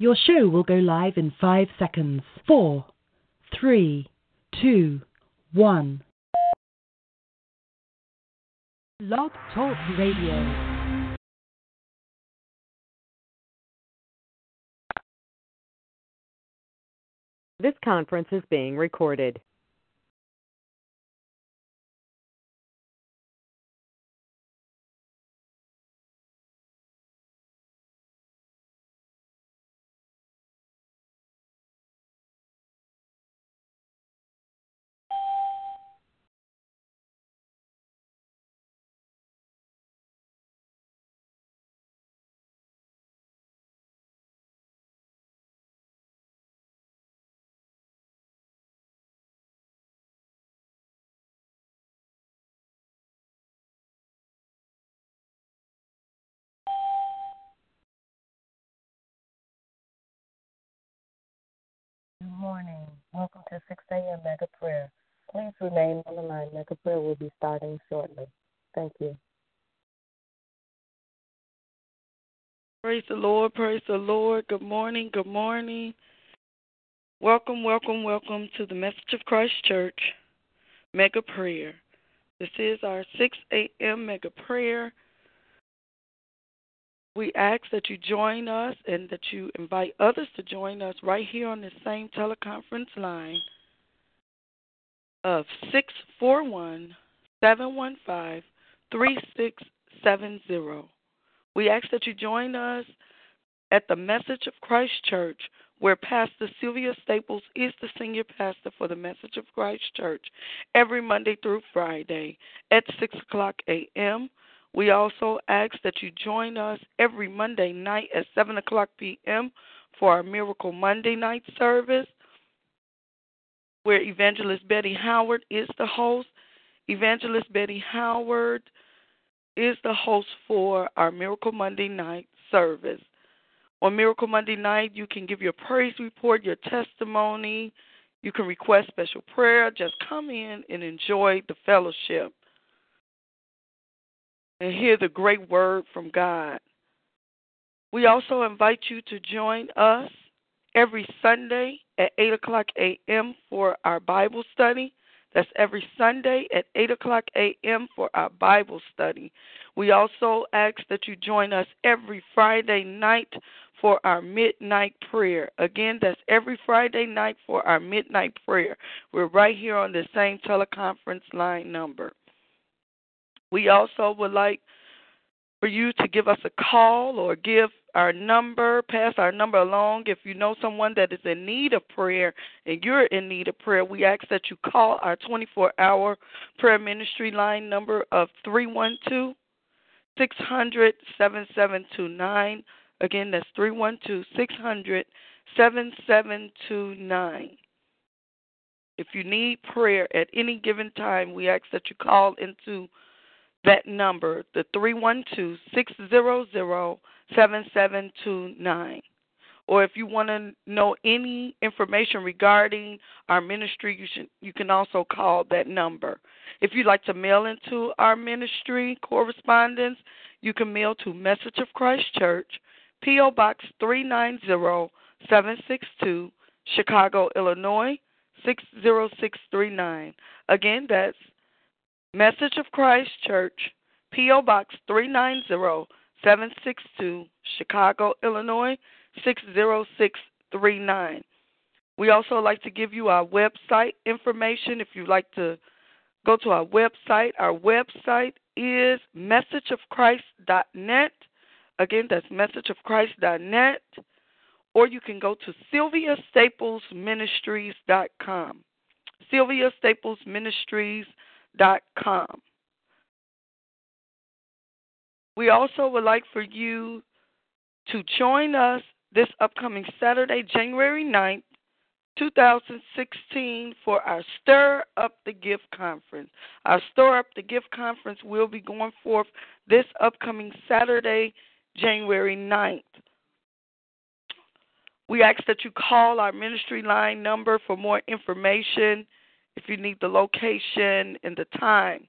Your show will go live in five seconds. Four, three, two, one. Log Talk Radio. This conference is being recorded. Morning. Welcome to 6 a.m. Mega Prayer. Please remain on the line. Mega Prayer will be starting shortly. Thank you. Praise the Lord, praise the Lord. Good morning, good morning. Welcome, welcome, welcome to the Message of Christ Church Mega Prayer. This is our 6 a.m. Mega Prayer. We ask that you join us and that you invite others to join us right here on this same teleconference line of 641 715 3670. We ask that you join us at the Message of Christ Church, where Pastor Sylvia Staples is the senior pastor for the Message of Christ Church, every Monday through Friday at 6 o'clock a.m. We also ask that you join us every Monday night at 7 o'clock p.m. for our Miracle Monday night service, where Evangelist Betty Howard is the host. Evangelist Betty Howard is the host for our Miracle Monday night service. On Miracle Monday night, you can give your praise report, your testimony. You can request special prayer. Just come in and enjoy the fellowship and hear the great word from God. We also invite you to join us every Sunday at 8 o'clock a.m. for our Bible study. That's every Sunday at 8 o'clock a.m. for our Bible study. We also ask that you join us every Friday night for our midnight prayer. Again, that's every Friday night for our midnight prayer. We're right here on the same teleconference line number. We also would like for you to give us a call or give our number, pass our number along. If you know someone that is in need of prayer and you're in need of prayer, we ask that you call our 24 hour prayer ministry line number of 312 600 7729. Again, that's 312 600 7729. If you need prayer at any given time, we ask that you call into that number, the 312 600 7729. Or if you want to know any information regarding our ministry, you should you can also call that number. If you'd like to mail into our ministry correspondence, you can mail to Message of Christ Church, P.O. Box 390762, Chicago, Illinois 60639. Again, that's Message of Christ Church, P.O. Box 390762, Chicago, Illinois 60639. We also like to give you our website information if you'd like to go to our website. Our website is messageofchrist.net. Again, that's messageofchrist.net. Or you can go to sylvia staples ministries.com. Sylvia Staples sylviastaplesministries.com. sylviastaplesministries.com. We also would like for you to join us this upcoming Saturday, January 9th 2016 for our Stir Up the Gift Conference. Our Stir Up the Gift Conference will be going forth this upcoming Saturday, January 9th. We ask that you call our ministry line number for more information if you need the location and the time.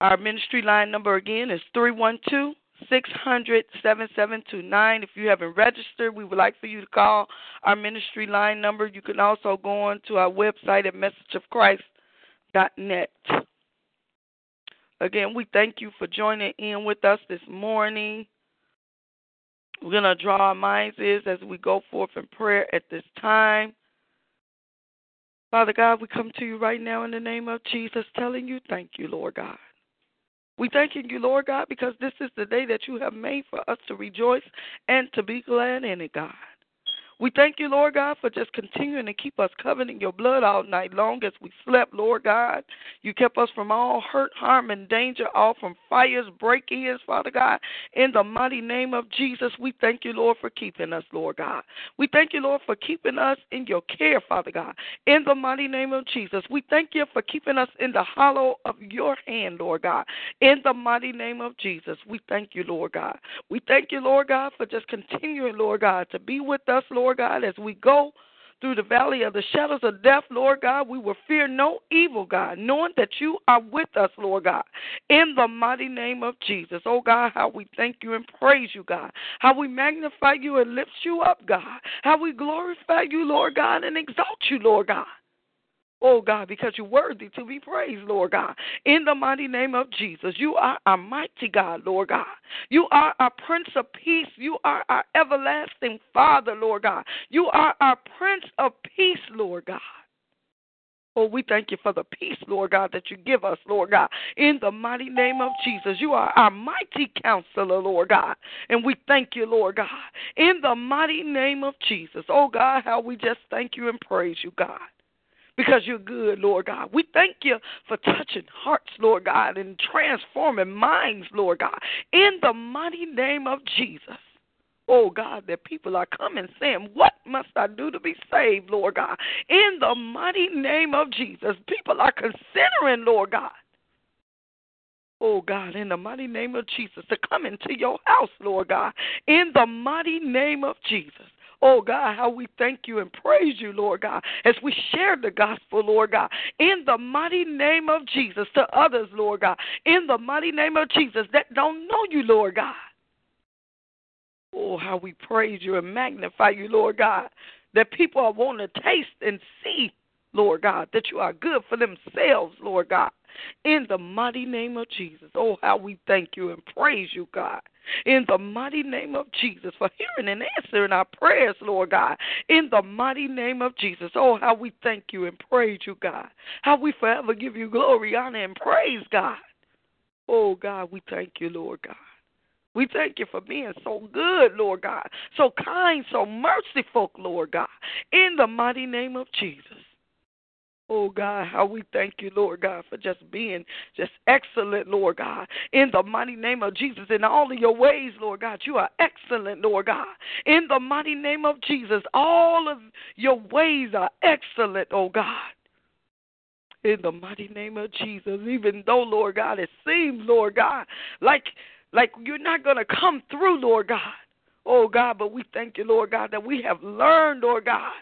Our ministry line number again is 312 600 7729. If you haven't registered, we would like for you to call our ministry line number. You can also go on to our website at messageofchrist.net. Again, we thank you for joining in with us this morning. We're going to draw our minds as we go forth in prayer at this time. Father God, we come to you right now in the name of Jesus, telling you thank you, Lord God. We thanking you, Lord God, because this is the day that you have made for us to rejoice and to be glad in it, God. We thank you, Lord God, for just continuing to keep us covered in your blood all night long as we slept, Lord God. You kept us from all hurt, harm, and danger, all from fires, break ins, Father God. In the mighty name of Jesus, we thank you, Lord, for keeping us, Lord God. We thank you, Lord, for keeping us in your care, Father God. In the mighty name of Jesus, we thank you for keeping us in the hollow of your hand, Lord God. In the mighty name of Jesus, we thank you, Lord God. We thank you, Lord God, for just continuing, Lord God, to be with us, Lord Lord God, as we go through the valley of the shadows of death, Lord God, we will fear no evil, God, knowing that you are with us, Lord God, in the mighty name of Jesus. Oh, God, how we thank you and praise you, God. How we magnify you and lift you up, God. How we glorify you, Lord God, and exalt you, Lord God. Oh God, because you're worthy to be praised, Lord God. In the mighty name of Jesus, you are our mighty God, Lord God. You are our Prince of Peace. You are our everlasting Father, Lord God. You are our Prince of Peace, Lord God. Oh, we thank you for the peace, Lord God, that you give us, Lord God. In the mighty name of Jesus, you are our mighty counselor, Lord God. And we thank you, Lord God. In the mighty name of Jesus. Oh, God, how we just thank you and praise you, God because you're good, Lord God. We thank you for touching hearts, Lord God, and transforming minds, Lord God, in the mighty name of Jesus. Oh God, that people are coming saying, What must I do to be saved, Lord God? In the mighty name of Jesus, people are considering, Lord God. Oh God, in the mighty name of Jesus, to come into your house, Lord God. In the mighty name of Jesus. Oh God, how we thank you and praise you, Lord God, as we share the gospel, Lord God, in the mighty name of Jesus to others, Lord God, in the mighty name of Jesus that don't know you, Lord God. Oh, how we praise you and magnify you, Lord God, that people are wanting to taste and see, Lord God, that you are good for themselves, Lord God, in the mighty name of Jesus. Oh, how we thank you and praise you, God in the mighty name of Jesus for hearing and answering our prayers, Lord God. In the mighty name of Jesus. Oh, how we thank you and praise you, God. How we forever give you glory, honor, and praise, God. Oh, God, we thank you, Lord God. We thank you for being so good, Lord God, so kind, so merciful, Lord God, in the mighty name of Jesus. Oh God, how we thank you, Lord God, for just being just excellent, Lord God. In the mighty name of Jesus, in all of your ways, Lord God, you are excellent, Lord God. In the mighty name of Jesus, all of your ways are excellent, oh God. In the mighty name of Jesus, even though, Lord God, it seems, Lord God, like like you're not gonna come through, Lord God. Oh God, but we thank you, Lord God, that we have learned, Lord God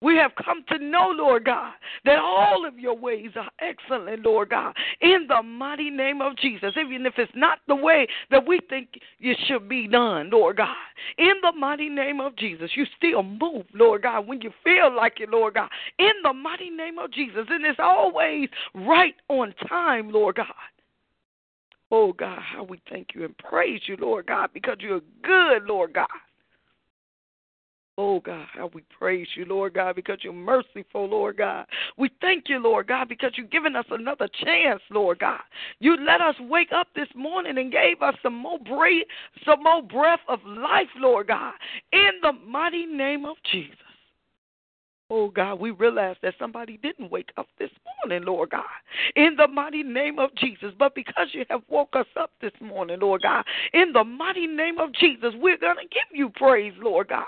We have come to know, Lord God, that all of your ways are excellent, Lord God, in the mighty name of Jesus. Even if it's not the way that we think it should be done, Lord God, in the mighty name of Jesus, you still move, Lord God, when you feel like it, Lord God, in the mighty name of Jesus. And it's always right on time, Lord God. Oh God, how we thank you and praise you, Lord God, because you're good, Lord God. Oh God, how we praise you, Lord God, because you're merciful, Lord God. We thank you, Lord God, because you've given us another chance, Lord God. You let us wake up this morning and gave us some more breath, some more breath of life, Lord God, in the mighty name of Jesus. Oh God, we realize that somebody didn't wake up this morning, Lord God, in the mighty name of Jesus. But because you have woke us up this morning, Lord God, in the mighty name of Jesus, we're going to give you praise, Lord God.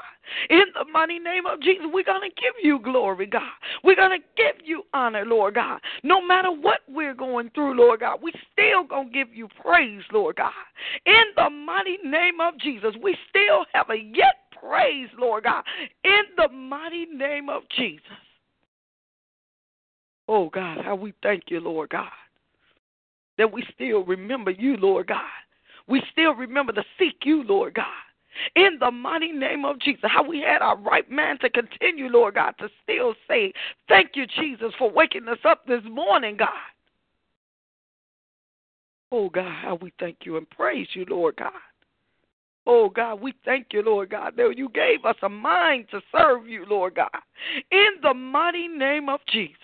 In the mighty name of Jesus, we're going to give you glory, God. We're going to give you honor, Lord God. No matter what we're going through, Lord God, we still going to give you praise, Lord God. In the mighty name of Jesus, we still have a yet praise, Lord God, in the mighty name of Jesus. Oh, God, how we thank you, Lord God, that we still remember you, Lord God. We still remember to seek you, Lord God. In the mighty name of Jesus, how we had our right man to continue, Lord God, to still say, Thank you, Jesus, for waking us up this morning, God. Oh, God, how we thank you and praise you, Lord God. Oh God, we thank you, Lord God, that you gave us a mind to serve you, Lord God, in the mighty name of Jesus.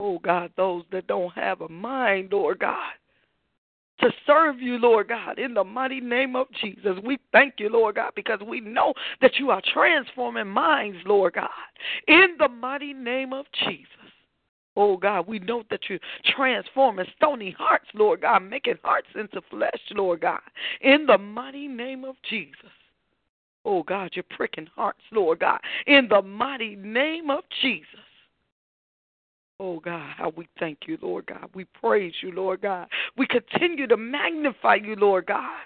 Oh God, those that don't have a mind, Lord God, to serve you, Lord God, in the mighty name of Jesus. We thank you, Lord God, because we know that you are transforming minds, Lord God, in the mighty name of Jesus. Oh God, we know that you're transforming stony hearts, Lord God, making hearts into flesh, Lord God, in the mighty name of Jesus. Oh God, you're pricking hearts, Lord God, in the mighty name of Jesus. Oh God, how we thank you, Lord God. We praise you, Lord God. We continue to magnify you, Lord God.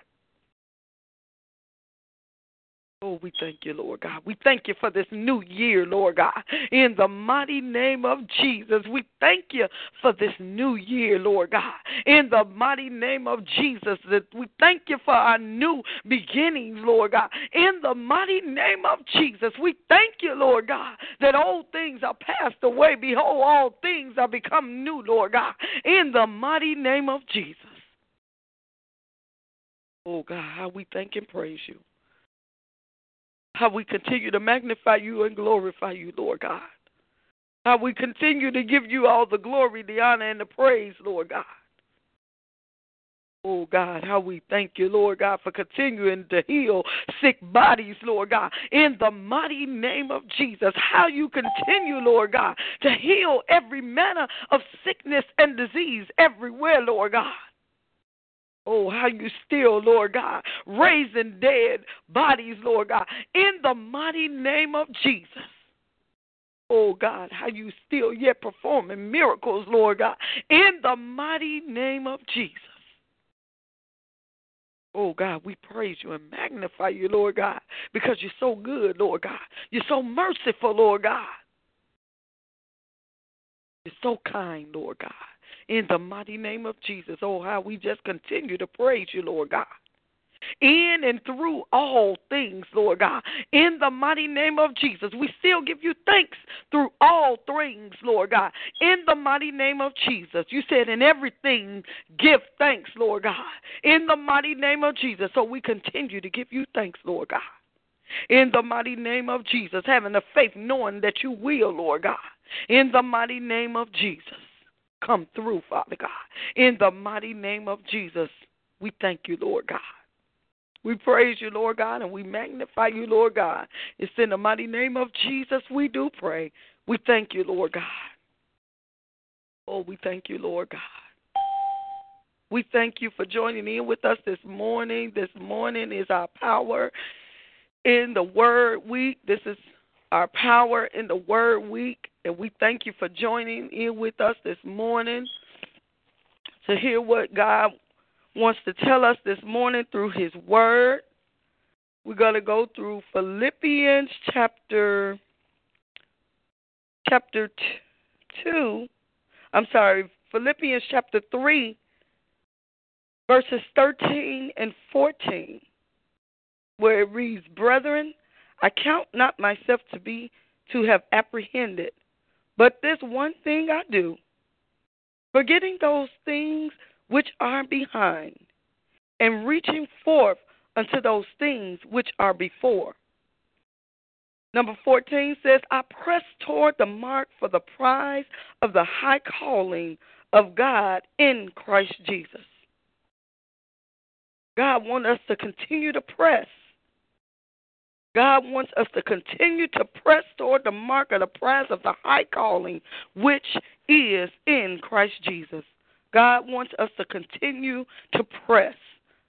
Oh, we thank you, Lord God. We thank you for this new year, Lord God. In the mighty name of Jesus, we thank you for this new year, Lord God. In the mighty name of Jesus, that we thank you for our new beginnings, Lord God. In the mighty name of Jesus, we thank you, Lord God, that old things are passed away. Behold, all things are become new, Lord God. In the mighty name of Jesus. Oh God, how we thank and praise you how we continue to magnify you and glorify you, Lord God. How we continue to give you all the glory, the honor, and the praise, Lord God. Oh God, how we thank you, Lord God, for continuing to heal sick bodies, Lord God, in the mighty name of Jesus. How you continue, Lord God, to heal every manner of sickness and disease everywhere, Lord God. Oh, how you still, Lord God, raising dead bodies, Lord God, in the mighty name of Jesus. Oh God, how you still yet performing miracles, Lord God, in the mighty name of Jesus. Oh God, we praise you and magnify you, Lord God, because you're so good, Lord God. You're so merciful, Lord God. You're so kind, Lord God in the mighty name of Jesus. Oh, how we just continue to praise you, Lord God. In and through all things, Lord God. In the mighty name of Jesus, we still give you thanks through all things, Lord God. In the mighty name of Jesus, you said, in everything, give thanks, Lord God. In the mighty name of Jesus, so we continue to give you thanks, Lord God. In the mighty name of Jesus, having the faith knowing that you will, Lord God. In the mighty name of Jesus. Come through, Father God. In the mighty name of Jesus, we thank you, Lord God. We praise you, Lord God, and we magnify you, Lord God. It's in the mighty name of Jesus we do pray. We thank you, Lord God. Oh, we thank you, Lord God. We thank you for joining in with us this morning. This morning is our power in the Word Week. This is our power in the Word Week. And we thank you for joining in with us this morning to hear what God wants to tell us this morning through His Word. we're going to go through Philippians chapter chapter t- 2. I'm sorry, Philippians chapter 3 verses 13 and 14 where it reads, "Brethren, I count not myself to be to have apprehended, but this one thing I do, forgetting those things which are behind, and reaching forth unto those things which are before. Number 14 says, I press toward the mark for the prize of the high calling of God in Christ Jesus. God wants us to continue to press. God wants us to continue to press toward the mark of the prize of the high calling, which is in Christ Jesus. God wants us to continue to press.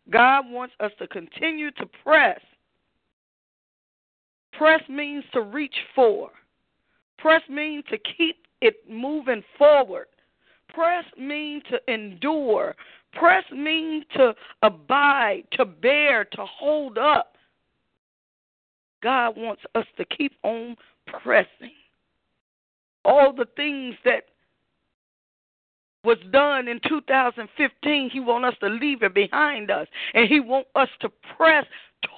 God wants us to continue to press. Press means to reach for. Press means to keep it moving forward. Press means to endure. Press means to abide, to bear, to hold up. God wants us to keep on pressing. All the things that was done in 2015, He wants us to leave it behind us. And He wants us to press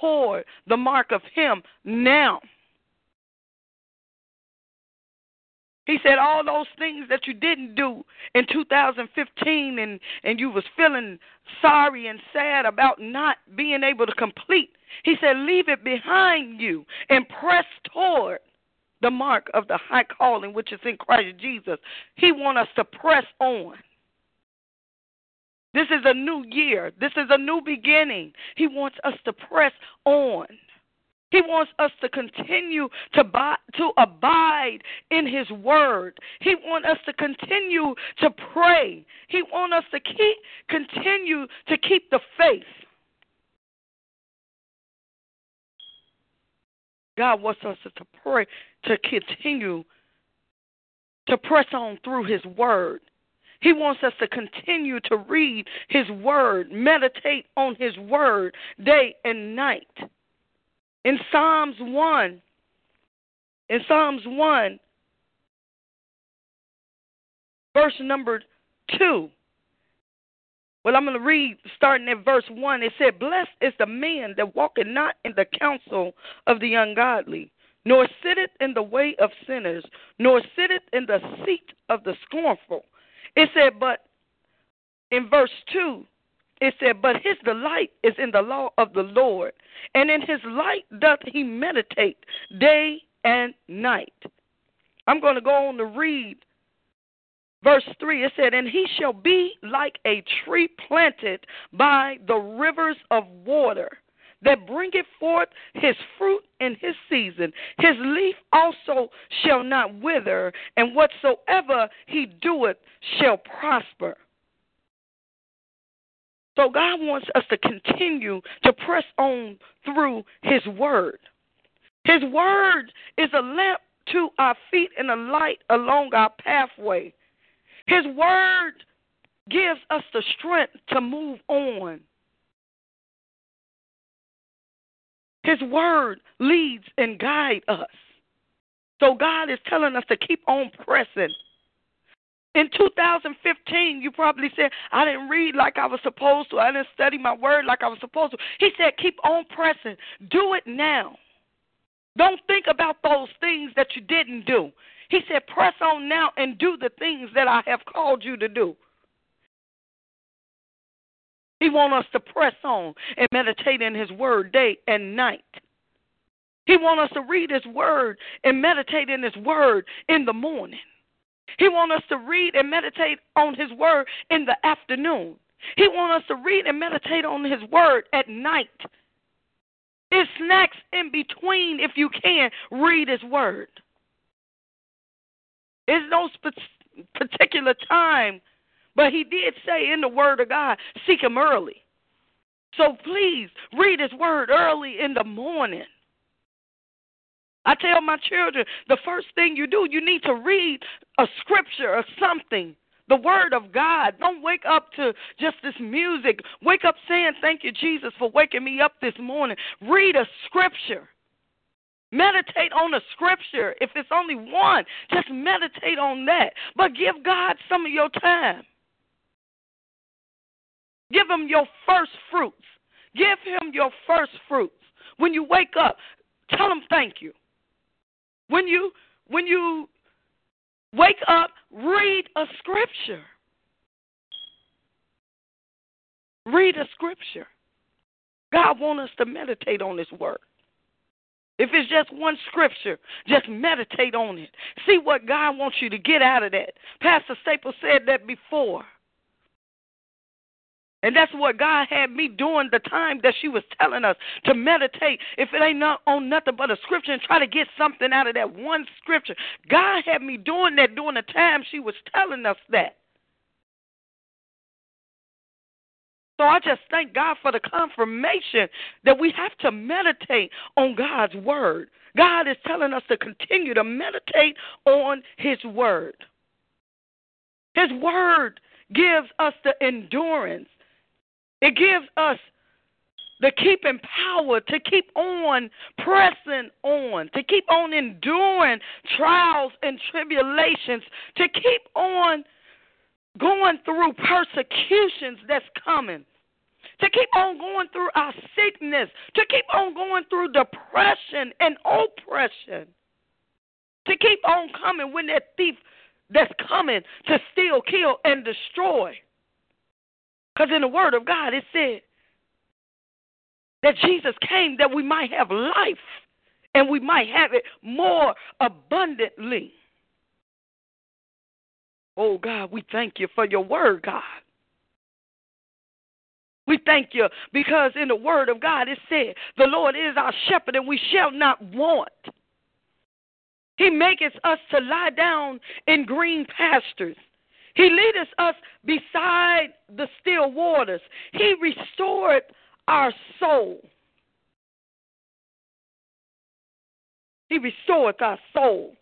toward the mark of Him now. He said all those things that you didn't do in 2015 and and you was feeling sorry and sad about not being able to complete. He said leave it behind you and press toward the mark of the high calling which is in Christ Jesus. He want us to press on. This is a new year. This is a new beginning. He wants us to press on. He wants us to continue to buy, to abide in His Word. He wants us to continue to pray. He wants us to keep continue to keep the faith. God wants us to pray to continue to press on through His Word. He wants us to continue to read His Word, meditate on His Word day and night. In Psalms 1, in Psalms 1, verse number 2, well, I'm going to read starting at verse 1. It said, Blessed is the man that walketh not in the counsel of the ungodly, nor sitteth in the way of sinners, nor sitteth in the seat of the scornful. It said, But in verse 2, it said, But his delight is in the law of the Lord, and in his light doth he meditate day and night. I'm going to go on to read verse 3. It said, And he shall be like a tree planted by the rivers of water. That bringeth forth his fruit in his season. His leaf also shall not wither, and whatsoever he doeth shall prosper. So God wants us to continue to press on through His Word. His Word is a lamp to our feet and a light along our pathway. His Word gives us the strength to move on. His Word leads and guides us. So God is telling us to keep on pressing. In 2015, you probably said, I didn't read like I was supposed to. I didn't study my word like I was supposed to. He said, keep on pressing. Do it now. Don't think about those things that you didn't do. He said, press on now and do the things that I have called you to do. He wants us to press on and meditate in His Word day and night. He wants us to read His Word and meditate in His Word in the morning. He wants us to read and meditate on His Word in the afternoon. He wants us to read and meditate on His Word at night. It snacks in between, if you can, read His Word. There's no spe- particular time, but He did say in the Word of God, seek Him early. So please read His Word early in the morning. I tell my children the first thing you do, you need to read a scripture or something the word of God. Don't wake up to just this music. Wake up saying, Thank you, Jesus, for waking me up this morning. Read a scripture. Meditate on a scripture. If it's only one, just meditate on that. But give God some of your time. Give him your first fruits. Give him your first fruits. When you wake up, tell him thank you. When you when you wake up, read a scripture. Read a scripture. God wants us to meditate on His word. If it's just one scripture, just meditate on it. See what God wants you to get out of that. Pastor Staples said that before. And that's what God had me doing the time that she was telling us to meditate. If it ain't not on nothing but a scripture and try to get something out of that one scripture. God had me doing that during the time she was telling us that. So I just thank God for the confirmation that we have to meditate on God's word. God is telling us to continue to meditate on his word. His word gives us the endurance it gives us the keeping power to keep on pressing on, to keep on enduring trials and tribulations, to keep on going through persecutions that's coming, to keep on going through our sickness, to keep on going through depression and oppression, to keep on coming when that thief that's coming to steal, kill, and destroy. Because in the Word of God, it said that Jesus came that we might have life and we might have it more abundantly. Oh, God, we thank you for your Word, God. We thank you because in the Word of God it said, The Lord is our shepherd and we shall not want. He maketh us to lie down in green pastures. He leadeth us beside the still waters. He restored our soul. He restored our soul.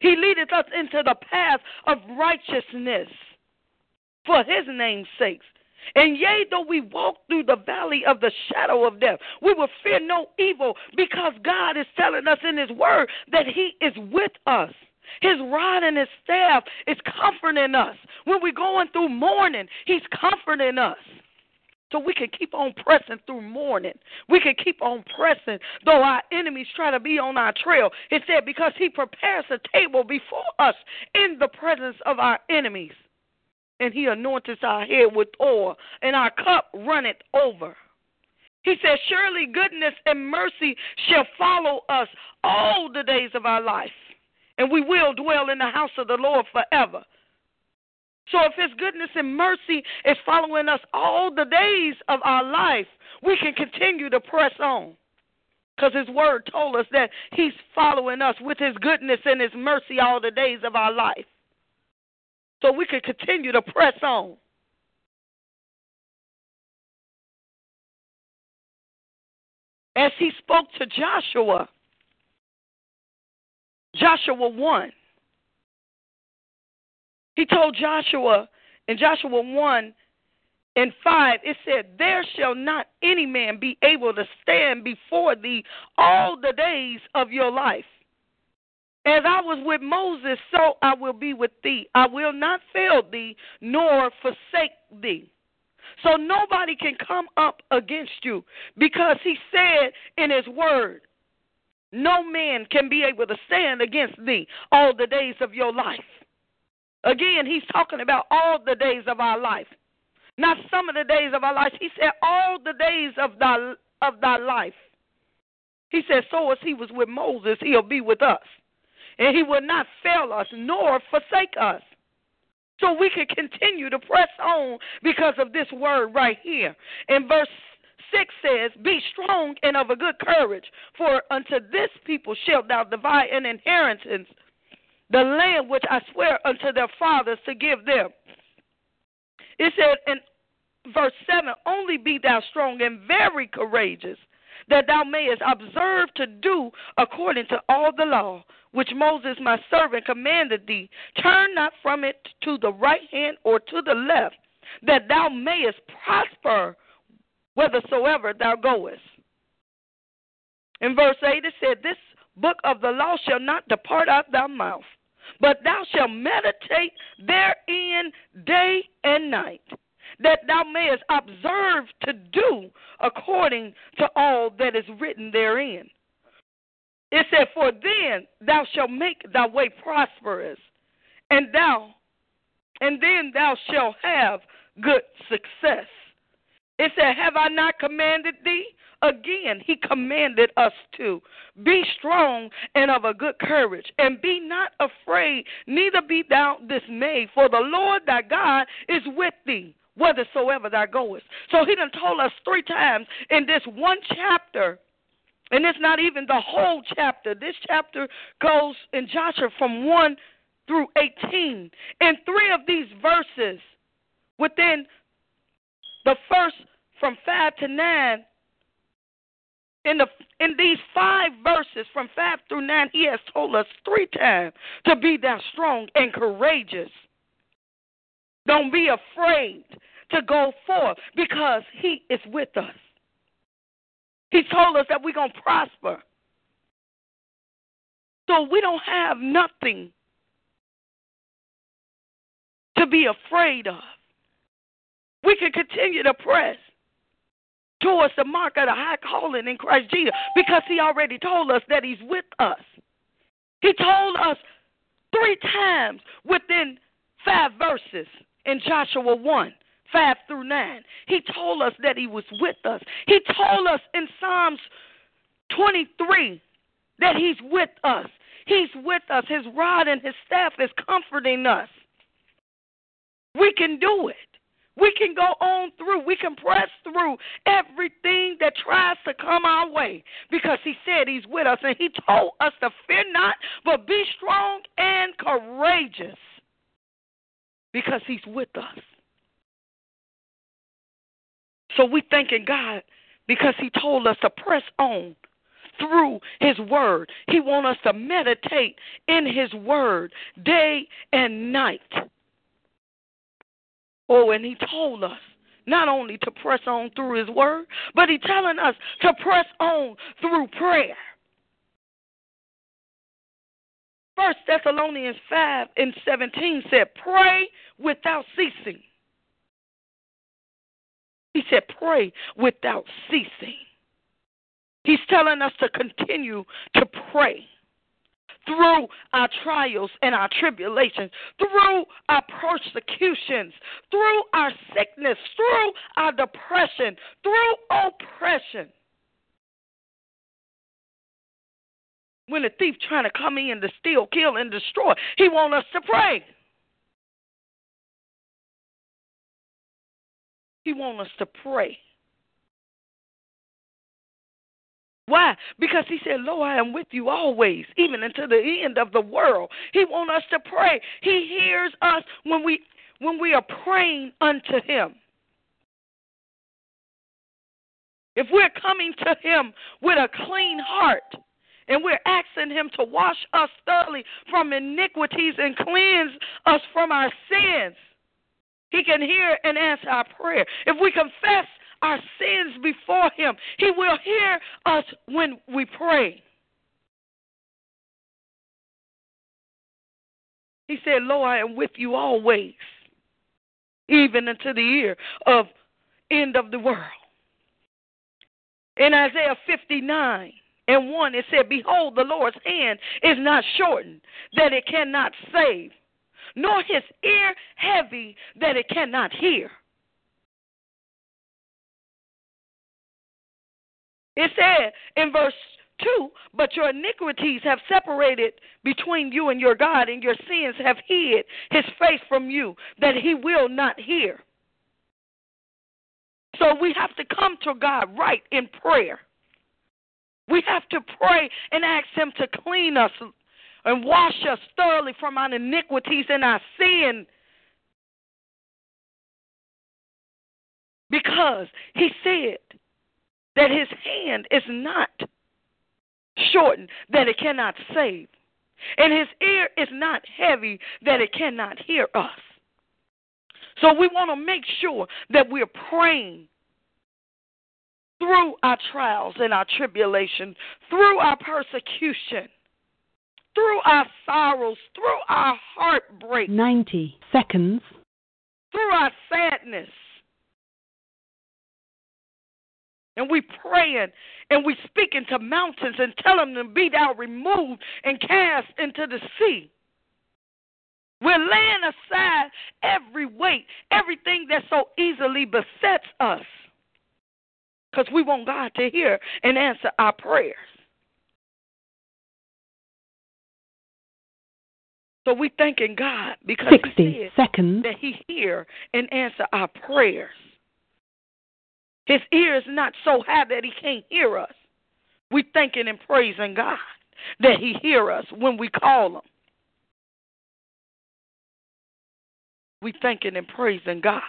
He leadeth us into the path of righteousness for his name's sake. And yea, though we walk through the valley of the shadow of death, we will fear no evil because God is telling us in his word that he is with us. His rod and his staff is comforting us. When we're going through mourning, he's comforting us. So we can keep on pressing through mourning. We can keep on pressing, though our enemies try to be on our trail. It said, because he prepares a table before us in the presence of our enemies. And he anoints our head with oil, and our cup runneth over. He says, Surely goodness and mercy shall follow us all the days of our life and we will dwell in the house of the Lord forever. So if His goodness and mercy is following us all the days of our life, we can continue to press on. Because His Word told us that He's following us with His goodness and His mercy all the days of our life. So we can continue to press on. As He spoke to Joshua, Joshua 1. He told Joshua in Joshua 1 and 5, it said, There shall not any man be able to stand before thee all the days of your life. As I was with Moses, so I will be with thee. I will not fail thee nor forsake thee. So nobody can come up against you because he said in his word, no man can be able to stand against thee all the days of your life. Again, he's talking about all the days of our life. Not some of the days of our life. He said all the days of thy of thy life. He said, So as he was with Moses, he'll be with us. And he will not fail us nor forsake us. So we can continue to press on because of this word right here. In verse 6 says, Be strong and of a good courage, for unto this people shalt thou divide an inheritance, the land which I swear unto their fathers to give them. It said in verse 7 Only be thou strong and very courageous. that thou mayest observe to do according to all the law which Moses my servant commanded thee. Turn not from it to the right hand or to the left, that thou mayest prosper whithersoever thou goest. In verse 8 it said, This book of the law shall not depart out thy mouth, but thou shalt meditate therein day and night, that thou mayest observe to do according to all that is written therein. It said, For then thou shalt make thy way prosperous, and thou and then thou shalt have good success. It said, Have I not commanded thee? Again, he commanded us to be strong and of a good courage, and be not afraid, neither be thou dismayed, for the Lord thy God is with thee whithersoever thou goest. So he done told us three times in this one chapter, and it's not even the whole chapter. This chapter goes in Joshua from 1 through 18. In three of these verses, within the first from 5 to 9, in the in these five verses from five through nine, he has told us three times to be that strong and courageous. Don't be afraid to go forth because he is with us. He told us that we're gonna prosper. So we don't have nothing to be afraid of. We can continue to press towards the mark of the high calling in Christ Jesus because he already told us that he's with us. He told us three times within five verses in Joshua 1 5 through 9. He told us that he was with us. He told us in Psalms 23 that he's with us. He's with us. His rod and his staff is comforting us. We can do it. We can go on through. We can press through everything that tries to come our way because He said He's with us and He told us to fear not, but be strong and courageous because He's with us. So we thanking God because He told us to press on through His Word. He wants us to meditate in His Word day and night. Oh, and he told us not only to press on through his word, but he's telling us to press on through prayer. First Thessalonians 5 and 17 said, Pray without ceasing. He said, Pray without ceasing. He's telling us to continue to pray through our trials and our tribulations, through our persecutions, through our sickness, through our depression, through oppression. When a thief trying to come in to steal, kill, and destroy, he want us to pray. He want us to pray. Why? Because he said, Lord, I am with you always, even until the end of the world. He wants us to pray. He hears us when we when we are praying unto him. If we're coming to him with a clean heart and we're asking him to wash us thoroughly from iniquities and cleanse us from our sins, he can hear and answer our prayer. If we confess our sins before Him. He will hear us when we pray. He said, Lo, I am with you always, even unto the year of end of the world. In Isaiah 59 and 1, it said, Behold, the Lord's hand is not shortened, that it cannot save, nor his ear heavy, that it cannot hear. It said in verse 2 But your iniquities have separated between you and your God, and your sins have hid his face from you, that he will not hear. So we have to come to God right in prayer. We have to pray and ask him to clean us and wash us thoroughly from our iniquities and our sin. Because he said, that his hand is not shortened, that it cannot save, and his ear is not heavy, that it cannot hear us. So we want to make sure that we're praying through our trials and our tribulation, through our persecution, through our sorrows, through our heartbreak, 90 seconds. through our sadness. And we praying and we speaking to mountains and tell them to be thou removed and cast into the sea. We're laying aside every weight, everything that so easily besets us. Because we want God to hear and answer our prayers. So we thanking God because He 60 said seconds. that He hear and answer our prayers. His ear is not so high that He can't hear us. We thanking and praising God that He hear us when we call Him. We thanking and praising God.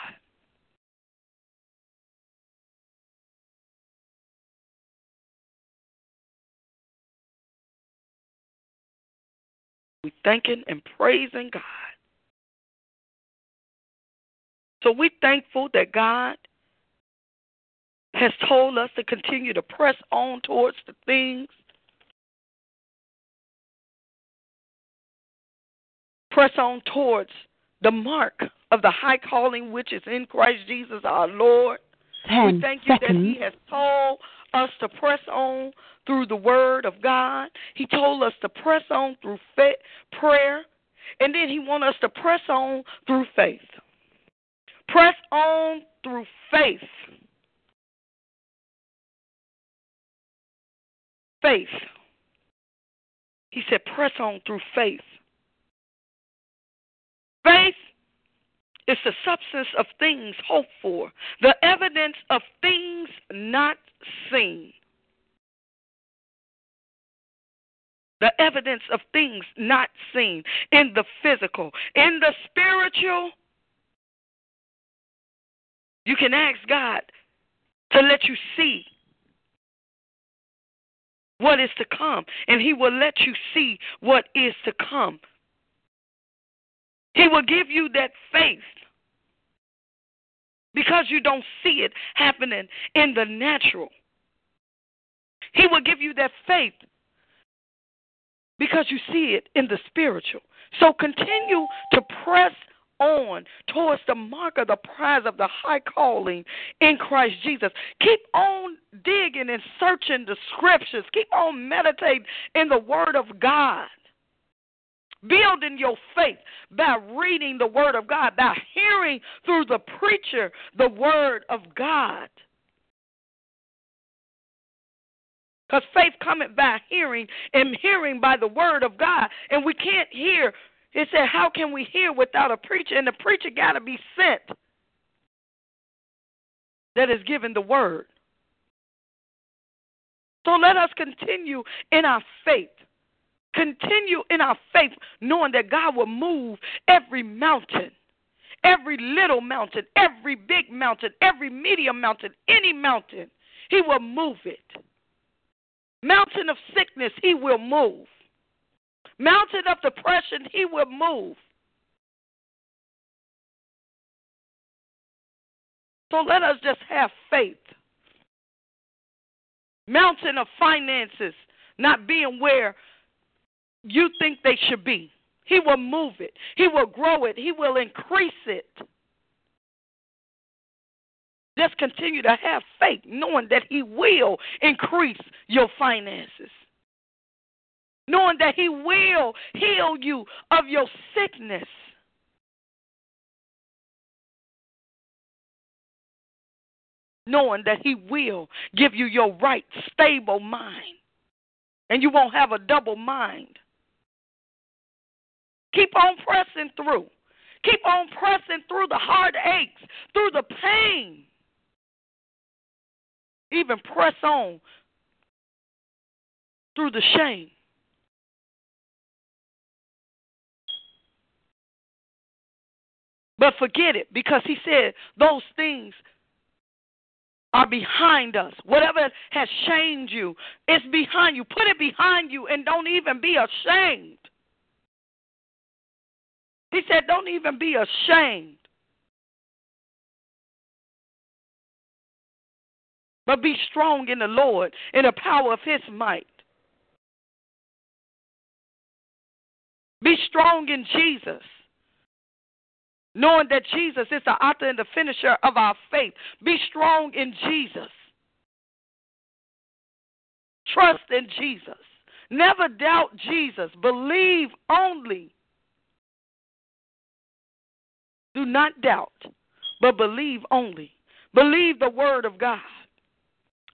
We thanking and praising God. So we thankful that God has told us to continue to press on towards the things. Press on towards the mark of the high calling which is in Christ Jesus our Lord. 10 we thank you that. He has told us to press on through the Word of God. He told us to press on through fa- prayer, and then He wants us to press on through faith. Press on through faith. Faith. He said, press on through faith. Faith is the substance of things hoped for, the evidence of things not seen. The evidence of things not seen in the physical. In the spiritual, you can ask God to let you see what is to come, and He will let you see what is to come. He will give you that faith because you don't see it happening in the natural. He will give you that faith because you see it in the spiritual. So continue to press on towards the mark of the prize of the high calling in Christ Jesus. Keep on digging and searching the scriptures. Keep on meditating in the Word of God. Building your faith by reading the Word of God, by hearing through the preacher the Word of God. Because faith cometh by hearing, and hearing by the Word of God. And we can't hear. It said, How can we hear without a preacher? And the preacher got to be sent that is given the Word. So let us continue in our faith. Continue in our faith, knowing that God will move every mountain, every little mountain, every big mountain, every medium mountain, any mountain. He will move it. Mountain of sickness, He will move. Mountain of depression, He will move. So let us just have faith. Mountain of finances not being where you think they should be. He will move it. He will grow it. He will increase it. Just continue to have faith, knowing that He will increase your finances. Knowing that He will heal you of your sickness. Knowing that He will give you your right, stable mind. And you won't have a double mind. Keep on pressing through. Keep on pressing through the heartaches, through the pain. Even press on through the shame. But forget it because he said those things are behind us. Whatever has shamed you, it's behind you. Put it behind you and don't even be ashamed. He said, Don't even be ashamed. But be strong in the Lord, in the power of his might. Be strong in Jesus knowing that Jesus is the author and the finisher of our faith. Be strong in Jesus. Trust in Jesus. Never doubt Jesus. Believe only. Do not doubt, but believe only. Believe the word of God.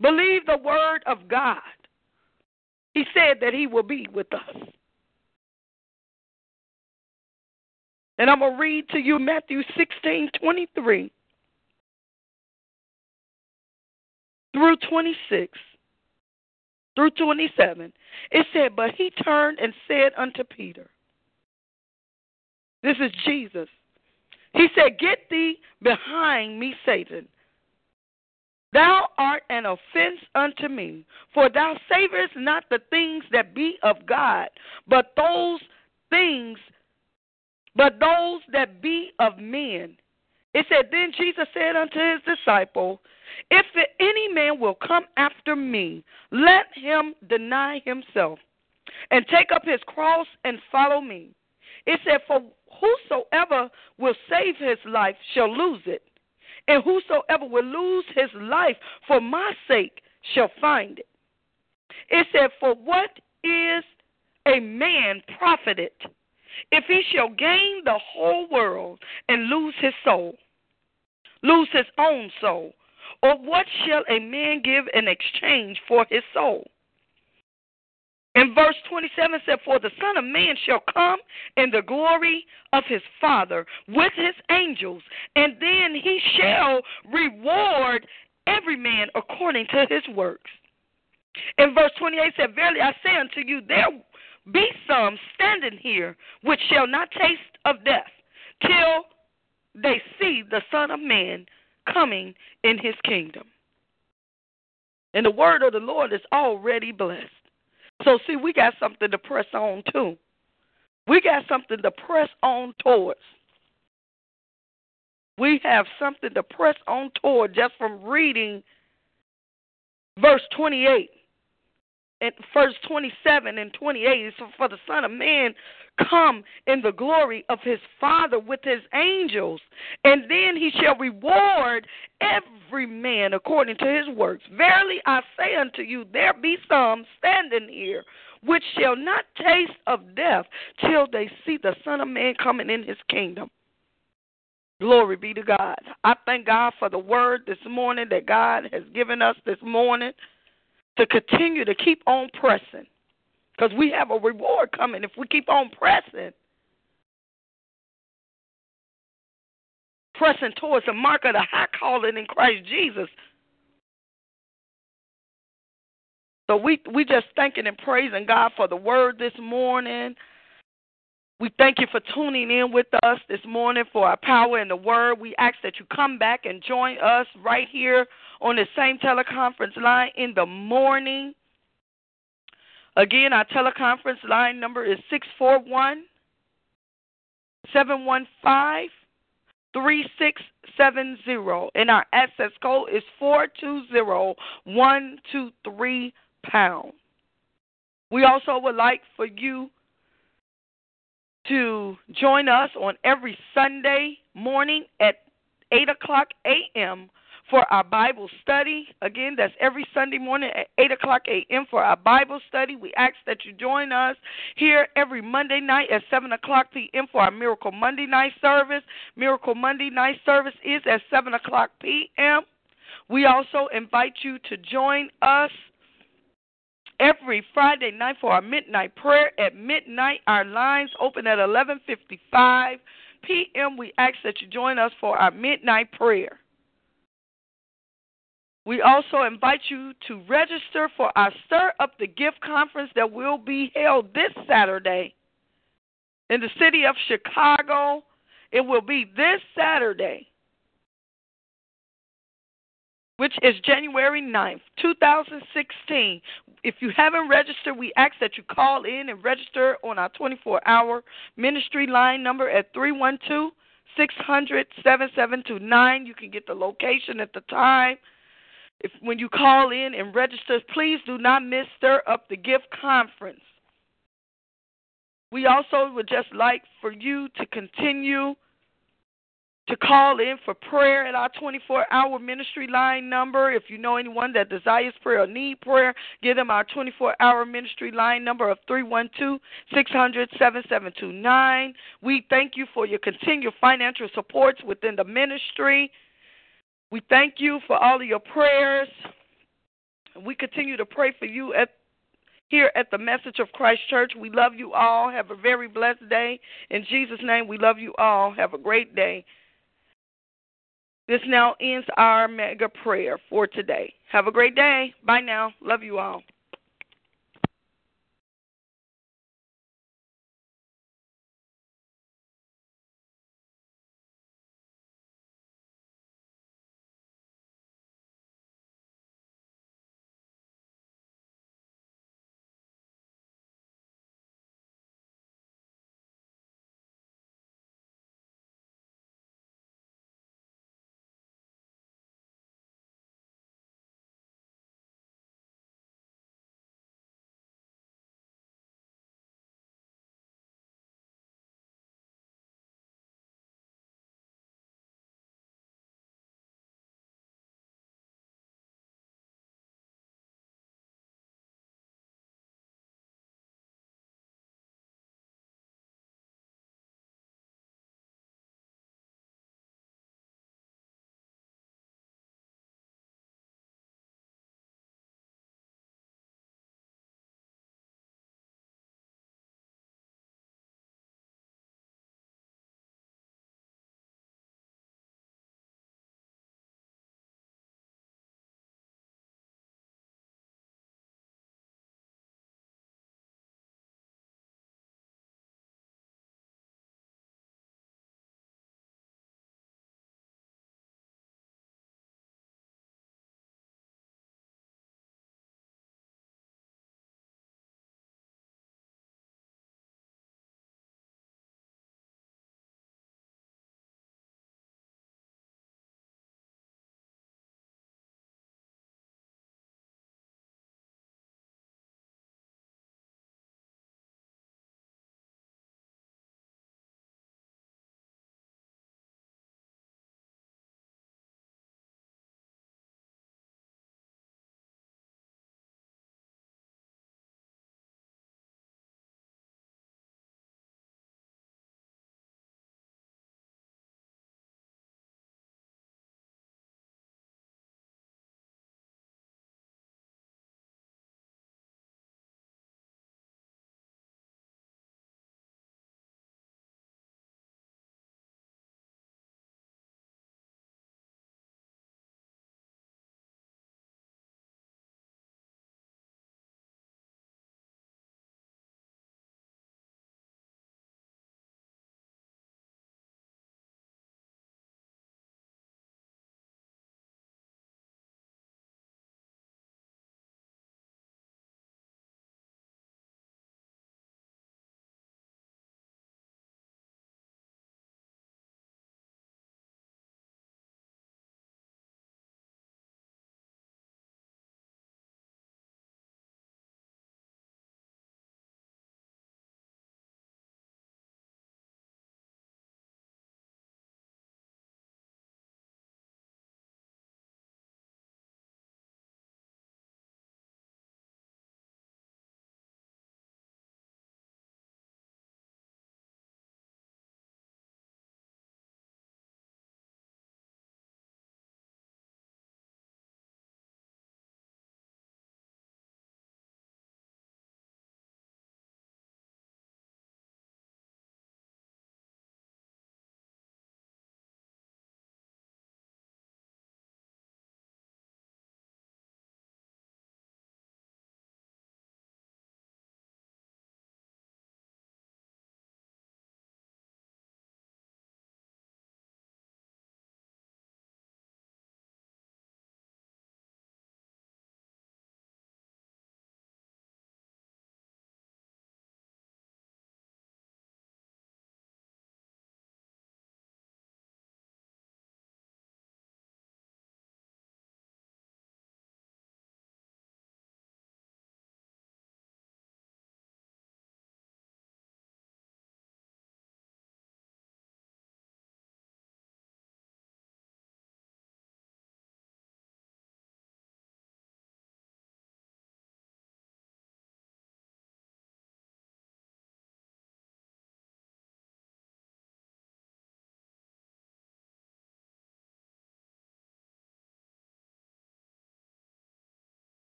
Believe the word of God. He said that he will be with us. And I'm going to read to you Matthew 16 23 through 26 through 27. It said, But he turned and said unto Peter, This is Jesus. He said, Get thee behind me, Satan. Thou art an offense unto me, for thou savorest not the things that be of God, but those things but those that be of men. It said, Then Jesus said unto his disciple, If any man will come after me, let him deny himself and take up his cross and follow me. It said, For whosoever will save his life shall lose it, and whosoever will lose his life for my sake shall find it. It said, For what is a man profited if he shall gain the whole world and lose his soul, lose his own soul, or what shall a man give in exchange for his soul? And verse 27 said, For the Son of Man shall come in the glory of his Father with his angels, and then he shall reward every man according to his works. And verse 28 said, Verily I say unto you, there be some standing here which shall not taste of death till they see the Son of Man coming in his kingdom. And the word of the Lord is already blessed. So, see, we got something to press on to. We got something to press on towards. We have something to press on toward just from reading verse 28 in verse 27 and 28 so for the son of man come in the glory of his father with his angels and then he shall reward every man according to his works. Verily i say unto you there be some standing here which shall not taste of death till they see the son of man coming in his kingdom. Glory be to God. I thank God for the word this morning that God has given us this morning to continue to keep on pressing because we have a reward coming if we keep on pressing. Pressing towards the mark of the high calling in Christ Jesus. So we we just thanking and praising God for the word this morning. We thank you for tuning in with us this morning for our power in the word. We ask that you come back and join us right here on the same teleconference line in the morning. Again, our teleconference line number is 641 715 3670. And our access code is 420123 pound. We also would like for you to join us on every Sunday morning at 8 o'clock a.m. for our Bible study. Again, that's every Sunday morning at 8 o'clock a.m. for our Bible study. We ask that you join us here every Monday night at 7 o'clock p.m. for our Miracle Monday night service. Miracle Monday night service is at 7 o'clock p.m. We also invite you to join us every Friday night for our midnight prayer. At midnight, our lines open at 11:55 p.m. We ask that you join us for our midnight prayer. We also invite you to register for our Stir Up the Gift conference that will be held this Saturday in the city of Chicago. It will be this Saturday. which is January 9th, 2016. If you haven't registered, we ask that you call in and register on our 24 hour ministry line number at 312 600 7729. You can get the location at the time. If when you call in and register, please do not miss Stir Up the Gift Conference. We also would just like for you to continue to call in for prayer at our 24 hour ministry line number. If you know anyone that desires prayer or need prayer, give them our 24 hour ministry line number of 312 600 7729. We thank you for your continued financial supports within the ministry. We thank you for all of your prayers. We continue to pray for you at here at the Message of Christ Church. We love you all. Have a very blessed day. In Jesus' name, we love you all. Have a great day. This now ends our mega prayer for today. Have a great day. Bye now. Love you all.